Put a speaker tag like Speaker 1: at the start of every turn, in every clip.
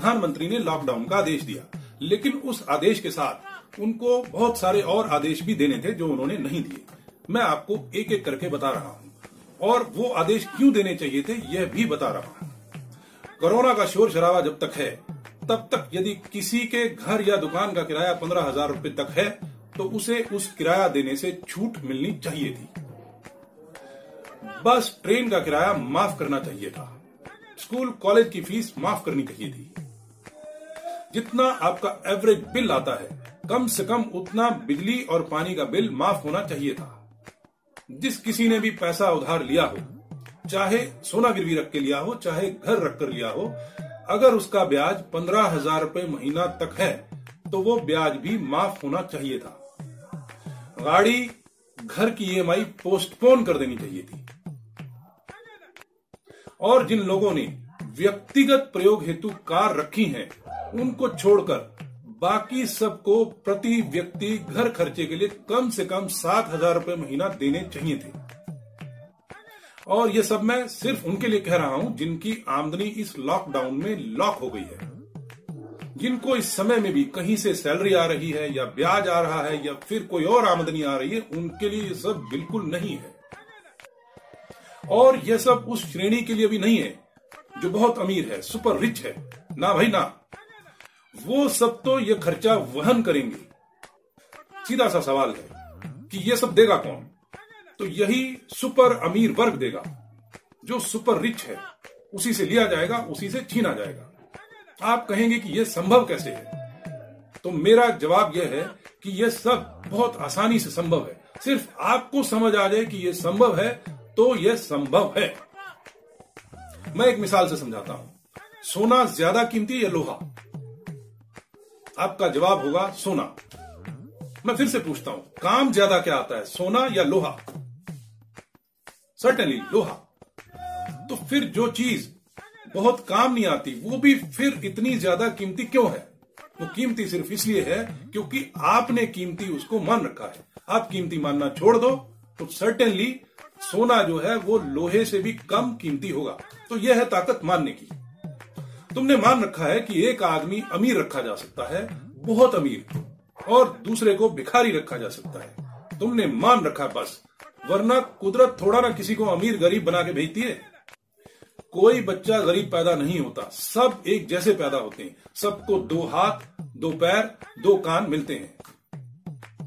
Speaker 1: प्रधानमंत्री ने लॉकडाउन का आदेश दिया, लेकिन उस आदेश के साथ उनको बहुत सारे और आदेश भी देने थे जो उन्होंने नहीं दिए। मैं आपको एक एक करके बता रहा हूँ, और वो आदेश क्यों देने चाहिए थे, यह भी बता रहा हूँ। कोरोना का शोर शराबा जब तक है, तब तक यदि किसी के घर या दुकान का किराया पंद्रह हज़ार रुपये तक है तो उसे उस किराया देने से छूट मिलनी चाहिए थी। बस ट्रेन का किराया माफ़ करना चाहिए था। स्कूल, कॉलेज की फ़ीस माफ़ करनी चाहिए थी। जितना आपका एवरेज बिल आता है कम से कम उतना बिजली और पानी का बिल माफ़ होना चाहिए था। जिस किसी ने भी पैसा उधार लिया हो चाहे सोना गिरवी रख के लिया हो चाहे घर रख कर लिया हो अगर उसका ब्याज पंद्रह हज़ार रूपए महीना तक है तो वो ब्याज भी माफ़ होना चाहिए था। गाड़ी घर की ईएमआई पोस्टपोन कर देनी चाहिए थी। और जिन लोगों ने व्यक्तिगत प्रयोग हेतु कार रखी हैं, उनको छोड़कर बाकी सबको प्रति व्यक्ति घर खर्चे के लिए कम से कम सात हज़ार रुपये महीना देने चाहिए थे। और ये सब मैं सिर्फ़ उनके लिए कह रहा हूँ, जिनकी आमदनी इस लॉकडाउन में लॉक हो गई है। जिनको इस समय में भी कहीं से सैलरी आ रही है, या ब्याज आ रहा है, या फिर कोई और आमदनी आ रही है, उनके लिए ये सब बिल्कुल नहीं है। और यह सब उस श्रेणी के लिए भी नहीं है, जो बहुत अमीर है, सुपर रिच है। ना भाई, ना। वो सब तो ये खर्चा वहन करेंगे। सीधा सा सवाल है कि ये सब देगा कौन? तो यही सुपर अमीर वर्ग देगा। जो सुपर रिच है, उसी से लिया जाएगा, उसी से छीना जाएगा। आप कहेंगे कि यह संभव कैसे है? तो मेरा जवाब यह है कि यह सब बहुत आसानी से संभव है। सिर्फ़ आपको समझ आ जाए कि यह संभव है तो यह संभव है। मैं एक मिसाल से समझाता हूँ। सोना ज़्यादा कीमती या लोहा? आपका जवाब होगा सोना। मैं फिर से पूछता हूँ, काम ज़्यादा क्या आता है, सोना या लोहा? सर्टनली लोहा। तो फिर जो चीज़ बहुत काम नहीं आती, वो भी फिर इतनी ज़्यादा कीमती क्यों है? वो कीमती सिर्फ़ इसलिए है क्योंकि आपने कीमती उसको मान रखा है। आप कीमती मानना छोड़ दो तो सर्टेनली सोना जो है वो लोहे से भी कम कीमती होगा। तो यह है ताकत मानने की। तुमने मान रखा है कि एक आदमी अमीर रखा जा सकता है, बहुत अमीर, और दूसरे को भिखारी रखा जा सकता है। तुमने मान रखा बस, वरना कुदरत थोड़ा ना किसी को अमीर गरीब बना के भेजती है। कोई बच्चा गरीब पैदा नहीं होता, सब एक जैसे पैदा होते हैं। सबको दो हाथ, दो पैर, दो कान मिलते हैं।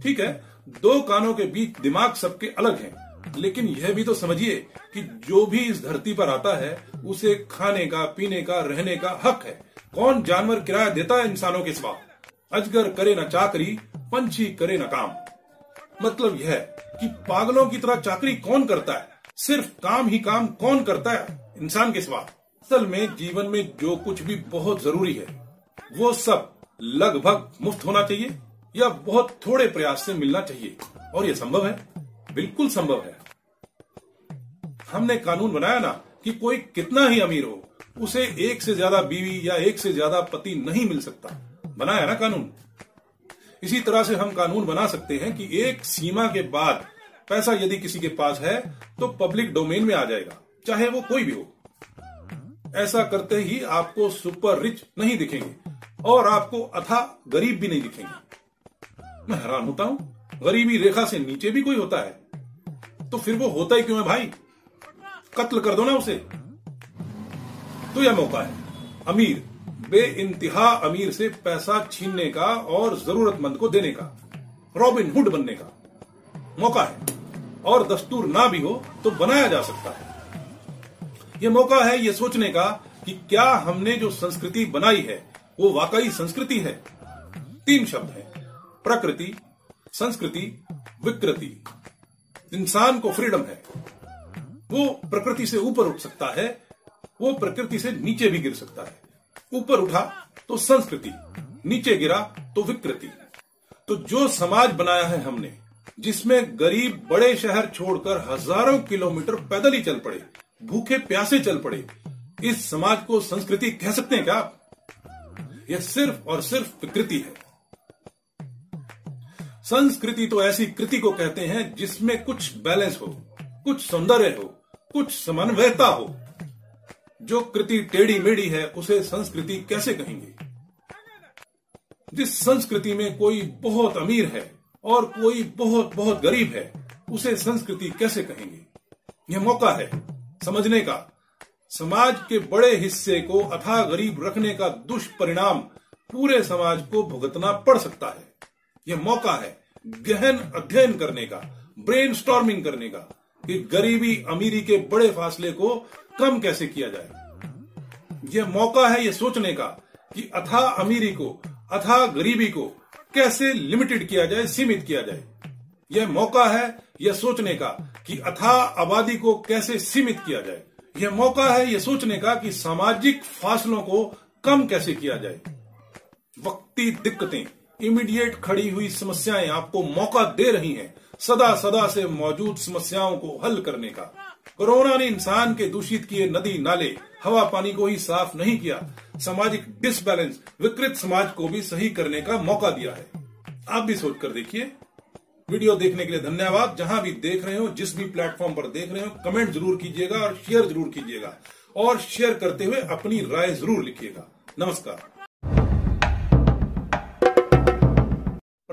Speaker 1: ठीक है? दो कानों के बीच दिमाग सबके अलग हैं। लेकिन यह भी तो समझिए कि जो भी इस धरती पर आता है, उसे खाने का, पीने का, रहने का हक है। कौन जानवर किराया देता है इंसानों के सिवा? अजगर करे न चाकरी, पंछी करे न काम। मतलब यह कि पागलों की तरह चाकरी कौन करता है? सिर्फ़ काम ही काम कौन करता है इंसान के सिवा? असल में जीवन में जो कुछ भी बहुत ज़रूरी है, वो सब लगभग मुफ़्त होना चाहिए या बहुत थोड़े प्रयास से मिलना चाहिए। और ये संभव है? बिल्कुल संभव है। हमने कानून बनाया ना कि कोई कितना ही अमीर हो, उसे एक से ज़्यादा बीवी या एक से ज़्यादा पति नहीं मिल सकता। बनाया ना कानून? इसी तरह से हम कानून बना सकते हैं कि एक सीमा के बाद पैसा यदि किसी के पास है तो पब्लिक डोमेन में आ जाएगा, चाहे वो कोई भी हो। ऐसा करते ही आपको सुपर रिच नहीं दिखेंगे, और आपको अथा गरीब भी नहीं दिखेंगे। मैं हैरान होता हूँ। गरीबी रेखा से नीचे भी कोई होता है? तो फिर वो होता ही क्यों है भाई? कत्ल कर दो ना उसे। तो यह मौका है। अमीर बे इंतहा अमीर से पैसा छीनने का और जरूरतमंद को देने का। रॉबिन हुड बनने का। मौका है। और दस्तूर ना भी हो तो बनाया जा सकता है। यह मौका है यह सोचने का कि क्या हमने जो संस्कृति बनाई है, वो वाकई संस्कृति है? तीन शब्द हैं। प्रकृति, संस्कृति, विकृति। इंसान को फ्रीडम है। वो प्रकृति से ऊपर उठ सकता है, वो प्रकृति से नीचे भी गिर सकता है। ऊपर उठा तो संस्कृति, नीचे गिरा तो विकृति। तो जो समाज बनाया है हमने, जिसमें गरीब बड़े शहर छोड़कर हज़ारों किलोमीटर पैदल ही चल पड़े, भूखे प्यासे चल पड़े, इस समाज को संस्कृति कह सकते हैं क्या आप? यह सिर्फ़ और सिर्फ़ विकृति है। संस्कृति तो ऐसी कृति को कहते हैं जिसमें कुछ बैलेंस हो, कुछ सौंदर्य हो, कुछ समन्वयता हो। जो कृति टेढ़ी मेढ़ी है, उसे संस्कृति कैसे कहेंगे? जिस संस्कृति में कोई बहुत अमीर है और कोई बहुत बहुत गरीब है, उसे संस्कृति कैसे कहेंगे? यह मौका है समझने का। समाज के बड़े हिस्से को अथा गरीब रखने का दुष्परिणाम पूरे समाज को भुगतना पड़ सकता है। यह मौका है गहन अध्ययन करने का ब्रेन करने का, कि गरीबी अमीरी के बड़े फासले को कम कैसे किया जाए। यह मौका है यह सोचने का कि अथा अमीरी को, अथा गरीबी को कैसे लिमिटेड किया जाए, सीमित किया जाए। यह मौका है यह सोचने का कि अथा आबादी को कैसे सीमित किया जाए। यह मौका है यह सोचने का कि सामाजिक फासलों को कम कैसे किया जाए। वक्ती दिक्कतें इमीडिएट खड़ी हुई समस्याएँ आपको मौका दे रही हैं, सदा सदा से मौजूद समस्याओं को हल करने का। कोरोना ने इंसान के दूषित किए नदी नाले, हवा पानी को ही साफ़ नहीं किया, सामाजिक डिसबैलेंस विकृत समाज को भी सही करने का मौका दिया है। आप भी सोचकर देखिए। वीडियो देखने के लिए धन्यवाद। जहाँ भी देख रहे हो, जिस भी प्लेटफॉर्म पर देख रहे हो कमेंट ज़रूर कीजिएगा और शेयर ज़रूर कीजिएगा। और शेयर करते हुए अपनी राय ज़रूर लिखिएगा। नमस्कार।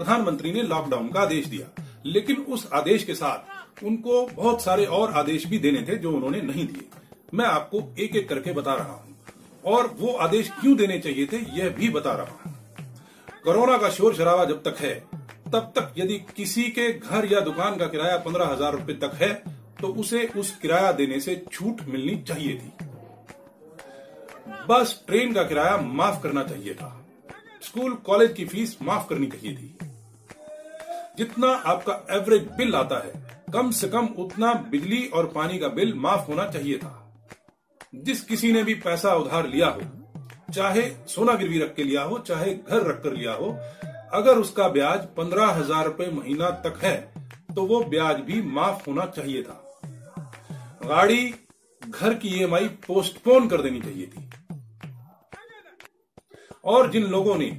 Speaker 1: प्रधानमंत्री ने लॉकडाउन का आदेश दिया। लेकिन उस आदेश के साथ उनको बहुत सारे और आदेश भी देने थे जो उन्होंने नहीं दिए। मैं आपको एक एक करके बता रहा हूँ। और वो आदेश क्यों देने चाहिए थे, यह भी बता रहा हूँ। कोरोना का शोर शराबा जब तक है, तब तक यदि किसी के घर या दुकान का किराया पंद्रह हज़ार रुपये तक है तो उसे उस किराया देने से छूट मिलनी चाहिए थी। बस ट्रेन का किराया माफ़ करना चाहिए था। स्कूल, कॉलेज की फ़ीस माफ़ करनी चाहिए थी। जितना आपका एवरेज बिल आता है, कम से कम उतना बिजली और पानी का बिल माफ़ होना चाहिए था। जिस किसी ने भी पैसा उधार लिया हो, चाहे सोना गिरवी रख के लिया हो, चाहे घर रख कर लिया हो, अगर उसका ब्याज पंद्रह हज़ार रूपए महीना तक है तो वो ब्याज भी माफ़ होना चाहिए था। गाड़ी घर की ईएमआई पोस्टपोन कर देनी चाहिए थी। और जिन लोगों ने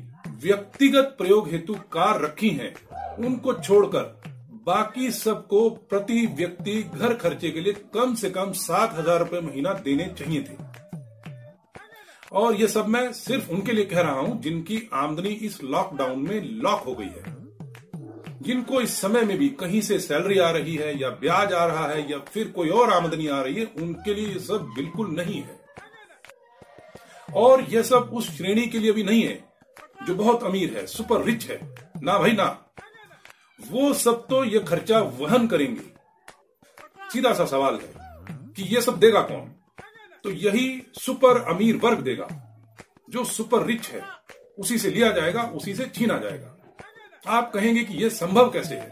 Speaker 1: व्यक्तिगत प्रयोग हेतु कार रखी हैं उनको छोड़कर बाकी सबको प्रति व्यक्ति घर खर्चे के लिए कम से कम सात हज़ार रुपये महीना देने चाहिए थे। और ये सब मैं सिर्फ़ उनके लिए कह रहा हूँ, जिनकी आमदनी इस लॉकडाउन में लॉक हो गई है। जिनको इस समय में भी कहीं से सैलरी आ रही है, या ब्याज आ रहा है, या फिर कोई और आमदनी आ रही है, उनके लिए ये सब बिल्कुल नहीं है। और यह सब उस श्रेणी के लिए भी नहीं है, जो बहुत अमीर है, सुपर रिच है। ना भाई, ना। वो सब तो ये खर्चा वहन करेंगे। सीधा सा सवाल है कि ये सब देगा कौन? तो यही सुपर अमीर वर्ग देगा। जो सुपर रिच है, उसी से लिया जाएगा, उसी से छीना जाएगा। आप कहेंगे कि यह संभव कैसे है?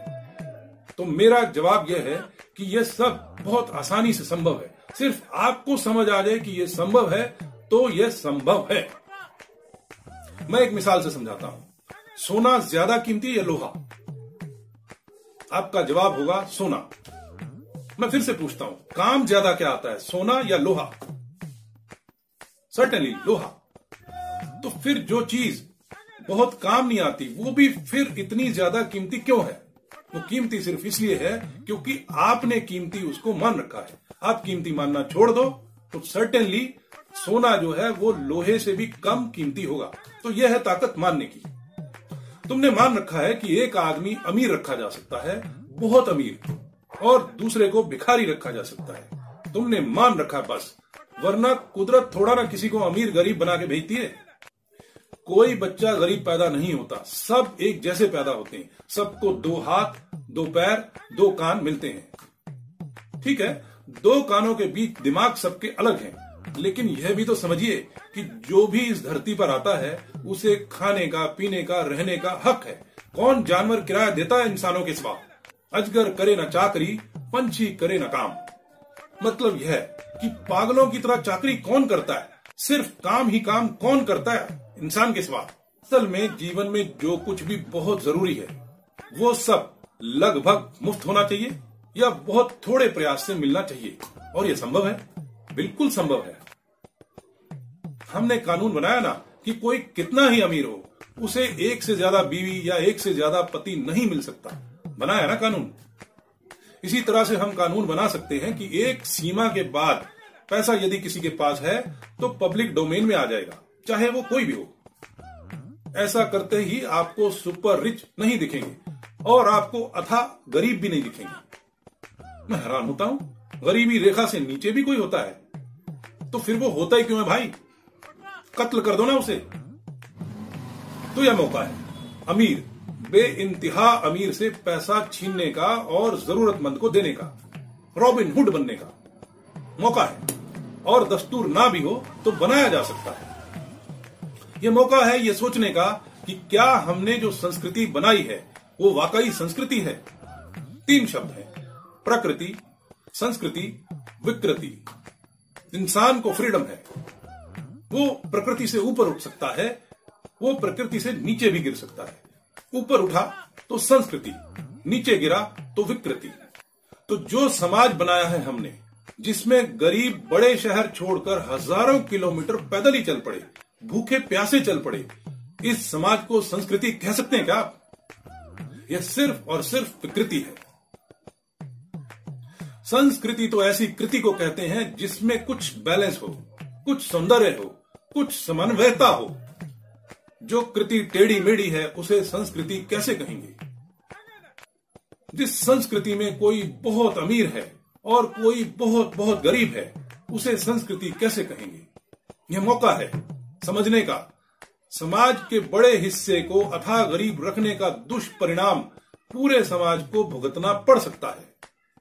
Speaker 1: तो मेरा जवाब यह है कि यह सब बहुत आसानी से संभव है। सिर्फ़ आपको समझ आ जाए कि यह संभव है तो यह संभव है। मैं एक मिसाल से समझाता हूँ। सोना ज़्यादा कीमती या लोहा? आपका जवाब होगा सोना। मैं फिर से पूछता हूँ, काम ज़्यादा क्या आता है, सोना या लोहा? सर्टेनली लोहा। तो फिर जो चीज़ बहुत काम नहीं आती, वो भी फिर इतनी ज़्यादा कीमती क्यों है? वो कीमती सिर्फ़ इसलिए है क्योंकि आपने कीमती उसको मान रखा है। आप कीमती मानना छोड़ दो तो सर्टेनली सोना जो है वो लोहे से भी कम कीमती होगा। तो यह है ताकत मानने की। तुमने मान रखा है कि एक आदमी अमीर रखा जा सकता है, बहुत अमीर, और दूसरे को भिखारी रखा जा सकता है। तुमने मान रखा बस, वरना कुदरत थोड़ा ना किसी को अमीर गरीब बना के भेजती है। कोई बच्चा गरीब पैदा नहीं होता, सब एक जैसे पैदा होते हैं। सबको दो हाथ, दो पैर, दो कान मिलते हैं। ठीक है? दो कानों के बीच दिमाग सबके अलग हैं। लेकिन यह भी तो समझिए कि जो भी इस धरती पर आता है, उसे खाने का, पीने का, रहने का हक है। कौन जानवर किराया देता है इंसानों के सिवा? अजगर करे न चाकरी, पंछी करे न काम। मतलब यह कि पागलों की तरह चाकरी कौन करता है? सिर्फ़ काम ही काम कौन करता है इंसान के सिवा? असल में जीवन में जो कुछ भी बहुत ज़रूरी है, वो सब लगभग मुफ़्त होना चाहिए या बहुत थोड़े प्रयास से मिलना चाहिए। और यह संभव है? बिल्कुल संभव है। हमने कानून बनाया ना कि कोई कितना ही अमीर हो, उसे एक से ज़्यादा बीवी या एक से ज़्यादा पति नहीं मिल सकता। बनाया ना कानून? इसी तरह से हम कानून बना सकते हैं कि एक सीमा के बाद पैसा यदि किसी के पास है तो पब्लिक डोमेन में आ जाएगा, चाहे वो कोई भी हो। ऐसा करते ही आपको सुपर रिच नहीं दिखेंगे, और आपको अथा गरीब भी नहीं दिखेंगे। मैं हैरान होता हूँ, गरीबी रेखा से नीचे भी कोई होता है? तो फिर वो होता ही क्यों है भाई? कत्ल कर दो ना उसे। तो यह मौका है। अमीर बे इंतहा अमीर से पैसा छीनने का और जरूरतमंद को देने का, रॉबिन हुड बनने का। मौका है। और दस्तूर ना भी हो तो बनाया जा सकता है। यह मौका है यह सोचने का कि क्या हमने जो संस्कृति बनाई है, वो वाकई संस्कृति है? तीन शब्द है। प्रकृति, संस्कृति, विकृति। इंसान को फ्रीडम है। वो प्रकृति से ऊपर उठ सकता है, वो प्रकृति से नीचे भी गिर सकता है। ऊपर उठा तो संस्कृति, नीचे गिरा तो विकृति। तो जो समाज बनाया है हमने, जिसमें गरीब बड़े शहर छोड़कर हज़ारों किलोमीटर पैदल ही चल पड़े, भूखे प्यासे चल पड़े, इस समाज को संस्कृति कह सकते हैं क्या आप? यह सिर्फ़ और सिर्फ़ विकृति है। संस्कृति तो ऐसी कृति को कहते हैं जिसमें कुछ बैलेंस हो, कुछ सौंदर्य हो कुछ समन्वयता हो। जो कृति टेढ़ी मेढ़ी है, उसे संस्कृति कैसे कहेंगे? जिस संस्कृति में कोई बहुत अमीर है और कोई बहुत बहुत गरीब है, उसे संस्कृति कैसे कहेंगे? यह मौका है समझने का। समाज के बड़े हिस्से को अथा गरीब रखने का दुष्परिणाम पूरे समाज को भुगतना पड़ सकता है।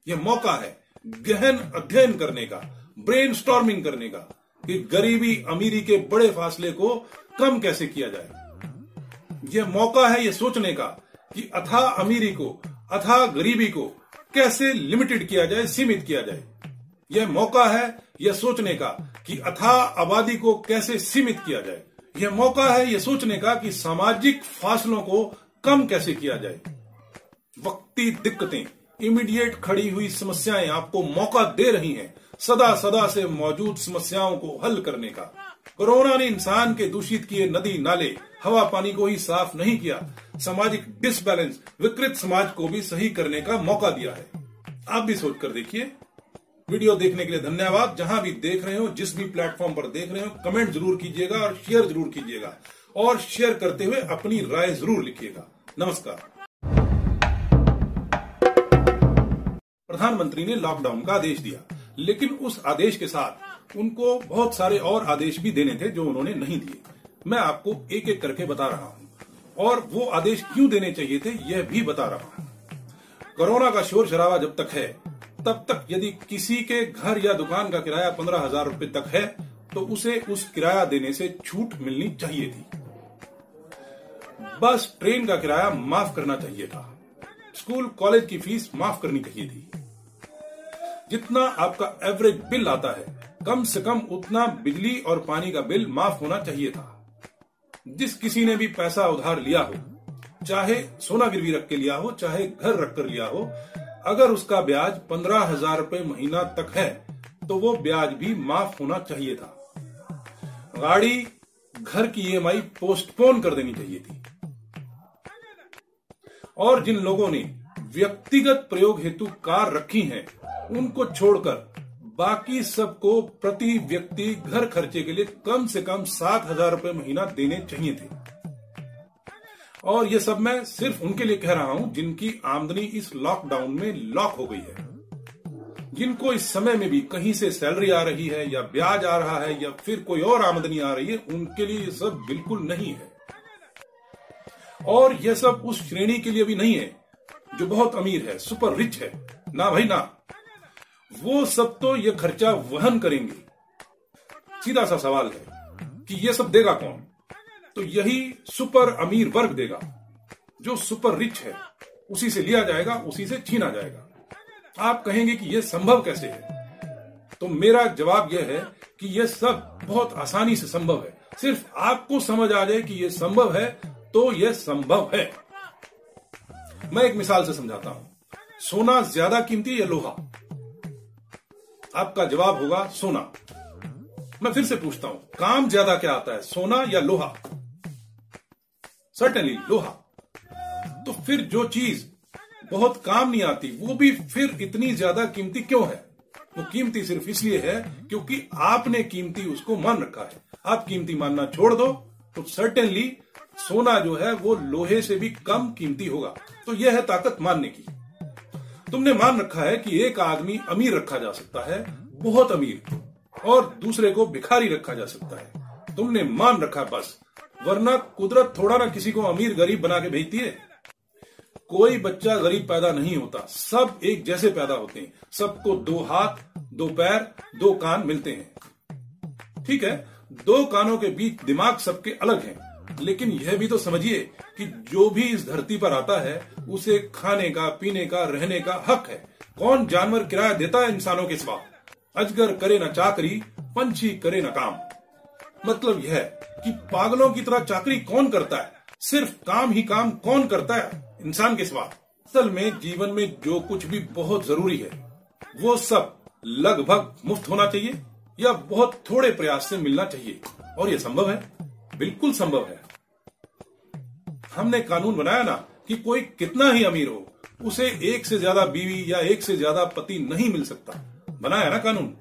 Speaker 1: यह मौका है गहन अध्ययन करने का ब्रेन करने का। कि गरीबी अमीरी के बड़े फासले को कम कैसे किया जाए? यह मौका है यह सोचने का कि अथा अमीरी को, अथा गरीबी को कैसे लिमिटेड किया जाए, सीमित किया जाए। यह मौका है यह सोचने का कि अथा आबादी को कैसे सीमित किया जाए। यह मौका है यह सोचने का कि सामाजिक फासलों को कम कैसे किया जाए। वक्ती दिक्कतें, इमीडिएट खड़ी हुई समस्याएँ आपको मौका दे रही हैं। सदा सदा से मौजूद समस्याओं को हल करने का। कोरोना ने इंसान के दूषित किए नदी नाले, हवा पानी को ही साफ़ नहीं किया। सामाजिक डिसबैलेंस विकृत समाज को भी सही करने का मौका दिया है। आप भी सोच कर देखिए। वीडियो देखने के लिए धन्यवाद। जहाँ भी देख रहे हो, जिस भी प्लेटफॉर्म पर देख रहे हो कमेंट ज़रूर कीजिएगा और शेयर ज़रूर कीजिएगा। और शेयर करते हुए अपनी राय ज़रूर लिखिएगा। नमस्कार। प्रधानमंत्री ने लॉकडाउन का आदेश दिया। लेकिन उस आदेश के साथ उनको बहुत सारे और आदेश भी देने थे जो उन्होंने नहीं दिए। मैं आपको एक एक करके बता रहा हूँ। और वो आदेश क्यों देने चाहिए थे, यह भी बता रहा हूँ। कोरोना का शोर शराबा जब तक है, तब तक यदि किसी के घर या दुकान का किराया पंद्रह हज़ार रुपये तक है तो उसे उस किराया देने से छूट मिलनी चाहिए थी। बस ट्रेन का किराया माफ़ करना चाहिए था। स्कूल, कॉलेज की फ़ीस माफ़ करनी चाहिए थी। जितना आपका एवरेज बिल आता है, कम से कम उतना बिजली और पानी का बिल माफ़ होना चाहिए था। जिस किसी ने भी पैसा उधार लिया हो, चाहे सोना गिरवी रख के लिया हो, चाहे घर रख कर लिया हो, अगर उसका ब्याज पंद्रह हज़ार रुपये महीना तक है तो वो ब्याज भी माफ़ होना चाहिए था। गाड़ी घर की ईएमआई पोस्टपोन कर देनी चाहिए थी। और जिन लोगों ने व्यक्तिगत प्रयोग हेतु कार रखी हैं उनको छोड़कर बाकी सबको प्रति व्यक्ति घर खर्चे के लिए कम से कम सात हज़ार रुपये महीना देने चाहिए थे। और ये सब मैं सिर्फ़ उनके लिए कह रहा हूँ, जिनकी आमदनी इस लॉकडाउन में लॉक हो गई है। जिनको इस समय में भी कहीं से सैलरी आ रही है, या ब्याज आ रहा है, या फिर कोई और आमदनी आ रही है, उनके लिए ये सब बिल्कुल नहीं है। और यह सब उस श्रेणी के लिए भी नहीं है, जो बहुत अमीर है सुपर रिच है। ना भाई, ना। वो सब तो ये खर्चा वहन करेंगे। सीधा सा सवाल है कि ये सब देगा कौन? तो यही सुपर अमीर वर्ग देगा। जो सुपर रिच है, उसी से लिया जाएगा, उसी से छीना जाएगा। आप कहेंगे कि यह संभव कैसे है? तो मेरा जवाब यह है कि यह सब बहुत आसानी से संभव है। सिर्फ़ आपको समझ आ जाए कि यह संभव है तो यह संभव है। मैं एक मिसाल से समझाता हूँ। सोना ज़्यादा कीमती या लोहा? आपका जवाब होगा सोना। मैं फिर से पूछता हूँ, काम ज़्यादा क्या आता है, सोना या लोहा? सर्टनली लोहा। तो फिर जो चीज़ बहुत काम नहीं आती, वो भी फिर इतनी ज़्यादा कीमती क्यों है? वो कीमती सिर्फ़ इसलिए है क्योंकि आपने कीमती उसको मान रखा है। आप कीमती मानना छोड़ दो तो सर्टेनली सोना जो है वो लोहे से भी कम कीमती होगा। तो यह है ताकत मानने की। तुमने मान रखा है कि एक आदमी अमीर रखा जा सकता है, बहुत अमीर, और दूसरे को भिखारी रखा जा सकता है। तुमने मान रखा बस, वरना कुदरत थोड़ा ना किसी को अमीर गरीब बना के भेजती है। कोई बच्चा गरीब पैदा नहीं होता, सब एक जैसे पैदा होते हैं। सबको दो हाथ, दो पैर, दो कान मिलते हैं। ठीक है? दो कानों के बीच दिमाग सबके अलग हैं। लेकिन यह भी तो समझिए कि जो भी इस धरती पर आता है, उसे खाने का, पीने का, रहने का हक है। कौन जानवर किराया देता है इंसानों के सिवा? अजगर करे न चाकरी, पंछी करे न काम। मतलब यह कि पागलों की तरह चाकरी कौन करता है? सिर्फ़ काम ही काम कौन करता है इंसान के सिवा? असल में जीवन में जो कुछ भी बहुत ज़रूरी है, वो सब लगभग मुफ़्त होना चाहिए या बहुत थोड़े प्रयास से मिलना चाहिए। और यह संभव है? बिल्कुल संभव है। हमने कानून बनाया ना कि कोई कितना ही अमीर हो, उसे एक से ज़्यादा बीवी या एक से ज़्यादा पति नहीं मिल सकता। बनाया ना कानून?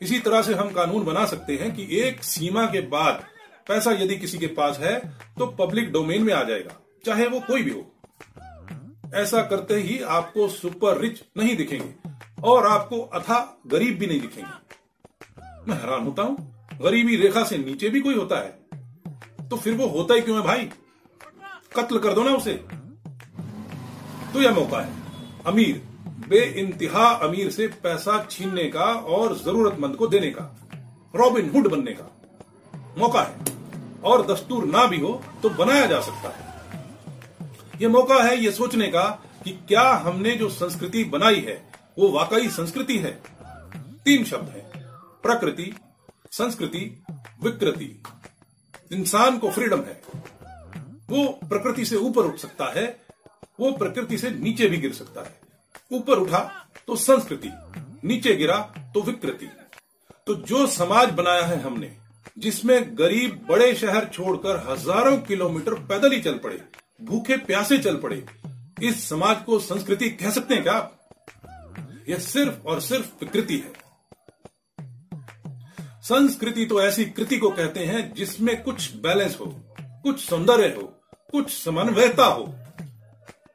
Speaker 1: इसी तरह से हम कानून बना सकते हैं कि एक सीमा के बाद पैसा यदि किसी के पास है तो पब्लिक डोमेन में आ जाएगा, चाहे वो कोई भी हो। ऐसा करते ही आपको सुपर रिच नहीं दिखेंगे, और आपको अथा गरीब भी नहीं दिखेंगे। मैं हैरान होता हूँ। गरीबी रेखा से नीचे भी कोई होता है? तो फिर वो होता ही क्यों है भाई? कत्ल कर दो ना उसे। तो यह मौका है। अमीर बे इंतहा अमीर से पैसा छीनने का और जरूरतमंद को देने का, रॉबिन हुड बनने का मौका है। और दस्तूर ना भी हो तो बनाया जा सकता है। यह मौका है यह सोचने का कि क्या हमने जो संस्कृति बनाई है, वो वाकई संस्कृति है? तीन शब्द है। प्रकृति, संस्कृति, विकृति। इंसान को फ्रीडम है। वो प्रकृति से ऊपर उठ सकता है, वो प्रकृति से नीचे भी गिर सकता है। ऊपर उठा तो संस्कृति, नीचे गिरा तो विकृति। तो जो समाज बनाया है हमने, जिसमें गरीब बड़े शहर छोड़कर हज़ारों किलोमीटर पैदल ही चल पड़े, भूखे प्यासे चल पड़े, इस समाज को संस्कृति कह सकते हैं क्या आप? यह सिर्फ़ और सिर्फ़ विकृति है। संस्कृति तो ऐसी कृति को कहते हैं जिसमें कुछ बैलेंस हो, कुछ सौंदर्य हो, कुछ समन्वयता हो।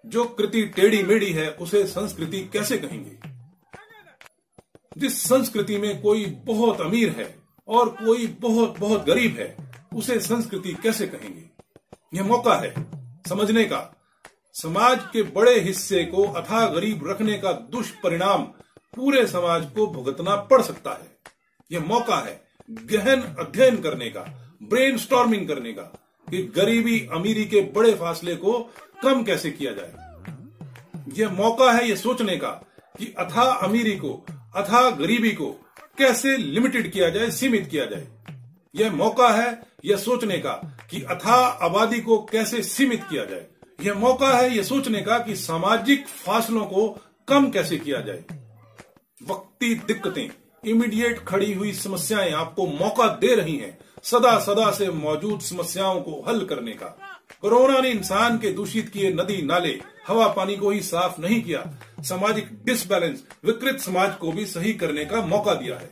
Speaker 1: जो कृति टेढ़ी मेढ़ी है, उसे संस्कृति कैसे कहेंगे? जिस संस्कृति में कोई बहुत अमीर है और कोई बहुत बहुत गरीब है, उसे संस्कृति कैसे कहेंगे? यह मौका है समझने का। समाज के बड़े हिस्से को अथा गरीब रखने का दुष्परिणाम पूरे समाज को भुगतना पड़ सकता है। यह मौका है गहन अध्ययन करने का ब्रेन करने का, कि गरीबी अमीरी के बड़े फासले को कम कैसे किया जाए। यह मौका है यह सोचने का कि अथा अमीरी को, अथा गरीबी को कैसे लिमिटेड किया जाए, सीमित किया जाए। यह मौका है यह सोचने का कि अथा आबादी को कैसे सीमित किया जाए। यह मौका है यह सोचने का कि सामाजिक फासलों को कम कैसे किया जाए। वक्ती दिक्कतें इमीडिएट खड़ी हुई समस्याएँ आपको मौका दे रही हैं, सदा सदा से मौजूद समस्याओं को हल करने का। कोरोना ने इंसान के दूषित किए नदी नाले, हवा पानी को ही साफ़ नहीं किया, सामाजिक डिसबैलेंस विकृत समाज को भी सही करने का मौका दिया है।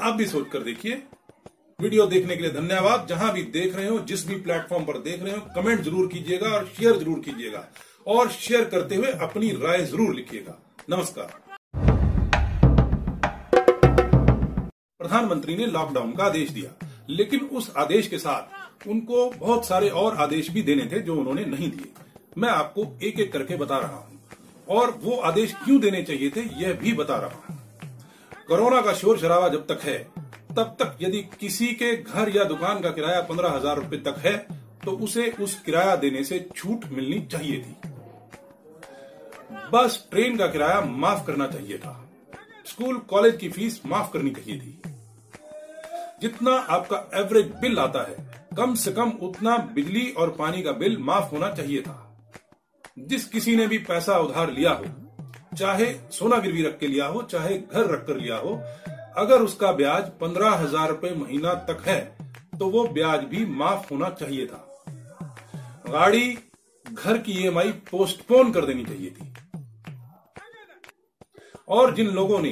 Speaker 1: आप भी सोचकर देखिए। वीडियो देखने के लिए धन्यवाद। जहाँ भी देख रहे हो, जिस भी प्लेटफॉर्म पर देख रहे हो कमेंट ज़रूर कीजिएगा और शेयर ज़रूर कीजिएगा। और शेयर करते हुए अपनी राय ज़रूर लिखिएगा। नमस्कार। प्रधानमंत्री ने लॉकडाउन का आदेश दिया, लेकिन उस आदेश के साथ उनको बहुत सारे और आदेश भी देने थे जो उन्होंने नहीं दिए। मैं आपको एक एक करके बता रहा हूँ, और वो आदेश क्यों देने चाहिए थे, यह भी बता रहा हूँ। कोरोना का शोर शराबा जब तक है, तब तक यदि किसी के घर या दुकान का किराया पंद्रह हज़ार रुपये तक है तो उसे उस किराया देने से छूट मिलनी चाहिए थी। बस ट्रेन का किराया माफ़ करना चाहिए था। स्कूल, कॉलेज की फ़ीस माफ़ करनी चाहिए थी। जितना आपका एवरेज बिल आता है, कम से कम उतना बिजली और पानी का बिल माफ़ होना चाहिए था। जिस किसी ने भी पैसा उधार लिया हो, चाहे सोना गिरवी रख के लिया हो, चाहे घर रख कर लिया हो, अगर उसका ब्याज पंद्रह हज़ार रूपए महीना तक है तो वो ब्याज भी माफ़ होना चाहिए था। गाड़ी घर की ईएमआई पोस्टपोन कर देनी चाहिए थी। और जिन लोगों ने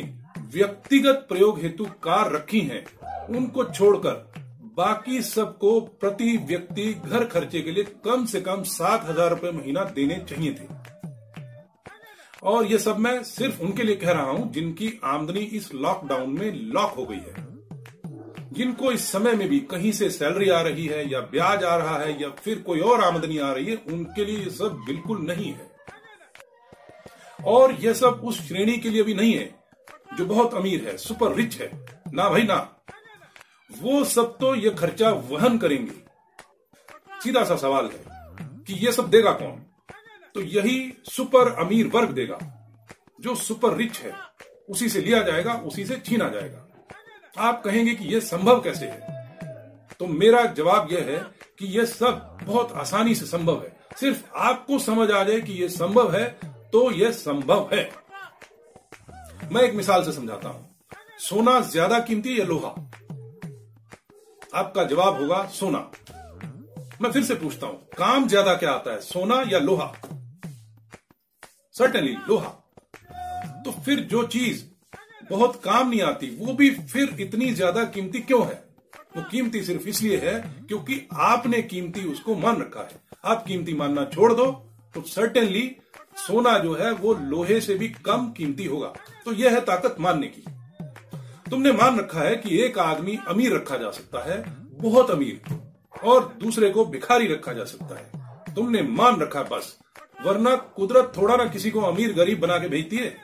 Speaker 1: व्यक्तिगत प्रयोग हेतु कार रखी हैं उनको छोड़कर बाकी सबको प्रति व्यक्ति घर खर्चे के लिए कम से कम सात हज़ार रुपए महीना देने चाहिए थे। और ये सब मैं सिर्फ़ उनके लिए कह रहा हूँ, जिनकी आमदनी इस लॉकडाउन में लॉक हो गई है। जिनको इस समय में भी कहीं से सैलरी आ रही है, या ब्याज आ रहा है, या फिर कोई और आमदनी आ रही है, उनके लिए ये सब बिल्कुल नहीं है। और यह सब उस श्रेणी के लिए भी नहीं है, जो बहुत अमीर है, सुपर रिच है। ना भाई, ना। वो सब तो ये खर्चा वहन करेंगे। सीधा सा सवाल है कि ये सब देगा कौन? तो यही सुपर अमीर वर्ग देगा। जो सुपर रिच है, उसी से लिया जाएगा, उसी से छीना जाएगा। आप कहेंगे कि यह संभव कैसे है? तो मेरा जवाब यह है कि यह सब बहुत आसानी से संभव है। सिर्फ़ आपको समझ आ जाए कि यह संभव है तो यह संभव है। मैं एक मिसाल से समझाता हूँ। सोना ज़्यादा कीमती या लोहा? आपका जवाब होगा सोना। मैं फिर से पूछता हूँ, काम ज़्यादा क्या आता है, सोना या लोहा? सर्टेनली लोहा। तो फिर जो चीज़ बहुत काम नहीं आती, वो भी फिर इतनी ज़्यादा कीमती क्यों है? वो कीमती सिर्फ़ इसलिए है क्योंकि आपने कीमती उसको मान रखा है। आप कीमती मानना छोड़ दो तो सर्टेनली सोना जो है वो लोहे से भी कम कीमती होगा। तो यह है ताकत मानने की। तुमने मान रखा है कि एक आदमी अमीर रखा जा सकता है, बहुत अमीर, और दूसरे को भिखारी रखा जा सकता है। तुमने मान रखा बस, वरना कुदरत थोड़ा ना किसी को अमीर गरीब बना के भेजती है।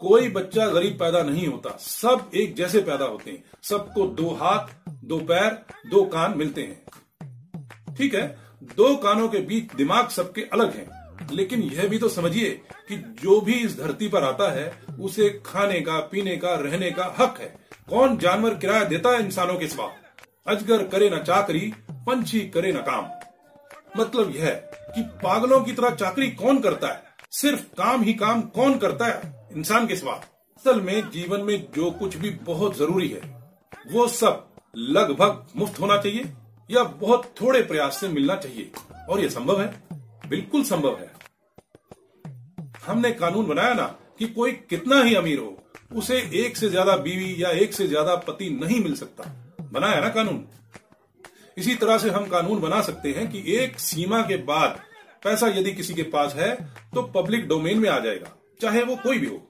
Speaker 1: कोई बच्चा गरीब पैदा नहीं होता, सब एक जैसे पैदा होते हैं। सबको दो हाथ, दो पैर, दो कान मिलते हैं। ठीक है? दो कानों के बीच दिमाग सबके अलग हैं। लेकिन यह भी तो समझिए कि जो भी इस धरती पर आता है, उसे खाने का, पीने का, रहने का हक है। कौन जानवर किराया देता है इंसानों के सिवा? अजगर करे ना चाकरी, पंछी करे ना काम। मतलब यह कि पागलों की तरह चाकरी कौन करता है? सिर्फ़ काम ही काम कौन करता है इंसान के सिवा? असल में जीवन में जो कुछ भी बहुत ज़रूरी है, वो सब लगभग मुफ़्त होना चाहिए या बहुत थोड़े प्रयास से मिलना चाहिए। और ये संभव है? बिल्कुल संभव है। हमने कानून बनाया ना कि कोई कितना ही अमीर हो, उसे एक से ज़्यादा बीवी या एक से ज़्यादा पति नहीं मिल सकता। बनाया ना कानून? इसी तरह से हम कानून बना सकते हैं कि एक सीमा के बाद पैसा यदि किसी के पास है तो पब्लिक डोमेन में आ जाएगा, चाहे वो कोई भी हो।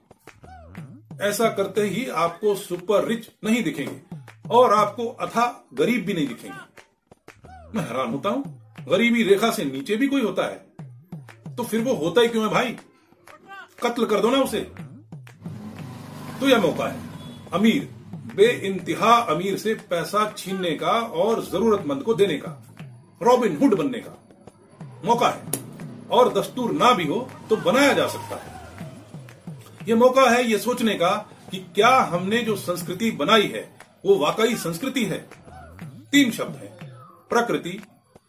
Speaker 1: ऐसा करते ही आपको सुपर रिच नहीं दिखेंगे, और आपको अथा गरीब भी नहीं दिखेंगे। मैं हैरान होता हूँ। गरीबी रेखा से नीचे भी कोई होता है? तो फिर वो होता ही क्यों है भाई? कत्ल कर दो ना उसे। तो यह मौका है। अमीर बे इंतहा अमीर से पैसा छीनने का और जरूरतमंद को देने का, रॉबिन हुड बनने का। मौका है। और दस्तूर ना भी हो तो बनाया जा सकता है। यह मौका है यह सोचने का कि क्या हमने जो संस्कृति बनाई है, वो वाकई संस्कृति है? तीन शब्द हैं। प्रकृति,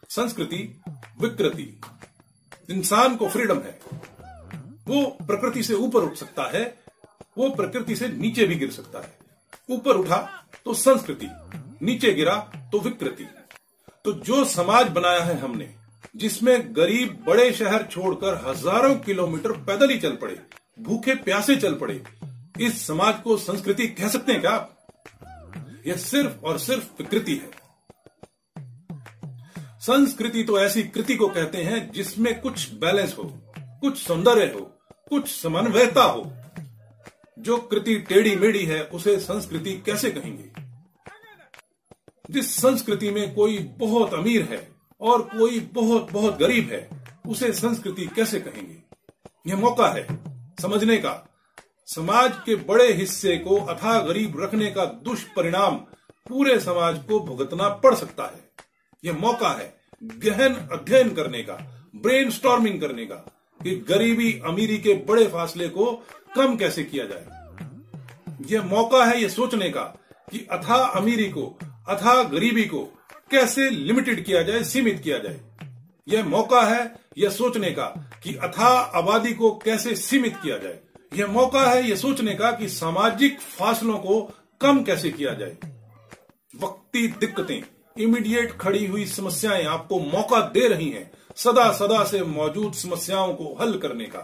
Speaker 1: संस्कृति, विकृति। इंसान को फ्रीडम है। वो प्रकृति से ऊपर उठ सकता है, वो प्रकृति से नीचे भी गिर सकता है। ऊपर उठा तो संस्कृति, नीचे गिरा तो विकृति। तो जो समाज बनाया है हमने, जिसमें गरीब बड़े शहर छोड़कर हज़ारों किलोमीटर पैदल ही चल पड़े, भूखे प्यासे चल पड़े, इस समाज को संस्कृति कह सकते हैं क्या आप? यह सिर्फ़ और सिर्फ़ विकृति है। संस्कृति तो ऐसी कृति को कहते हैं जिसमें कुछ बैलेंस हो, कुछ सौंदर्य हो, कुछ समन्वयता हो। जो कृति टेढ़ी मेढ़ी है, उसे संस्कृति कैसे कहेंगे? जिस संस्कृति में कोई बहुत अमीर है और कोई बहुत बहुत गरीब है, उसे संस्कृति कैसे कहेंगे? यह मौका है समझने का। समाज के बड़े हिस्से को अथा गरीब रखने का दुष्परिणाम पूरे समाज को भुगतना पड़ सकता है। यह मौका है गहन अध्ययन करने का ब्रेन करने का, कि गरीबी अमीरी के बड़े फासले को कम कैसे किया जाए। यह मौका है यह सोचने का कि अथा अमीरी को, अथा गरीबी को कैसे लिमिटेड किया जाए, सीमित किया जाए। यह मौका है यह सोचने का कि अथा आबादी को कैसे सीमित किया जाए। यह मौका है यह सोचने का कि सामाजिक फासलों को कम कैसे किया जाए। वक्ती दिक्कतें इमीडिएट खड़ी हुई समस्याएँ आपको मौका दे रही हैं, सदा सदा से मौजूद समस्याओं को हल करने का।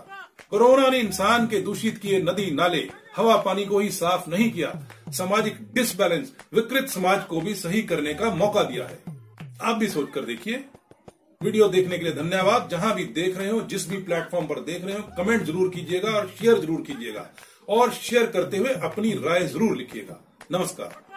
Speaker 1: कोरोना ने इंसान के दूषित किए नदी नाले, हवा पानी को ही साफ़ नहीं किया, सामाजिक डिसबैलेंस विकृत समाज को भी सही करने का मौका दिया है। आप भी सोचकर देखिए। वीडियो देखने के लिए धन्यवाद। जहाँ भी देख रहे हो, जिस भी प्लेटफॉर्म पर देख रहे हो कमेंट ज़रूर कीजिएगा और शेयर ज़रूर कीजिएगा। और शेयर करते हुए अपनी राय ज़रूर लिखिएगा। नमस्कार।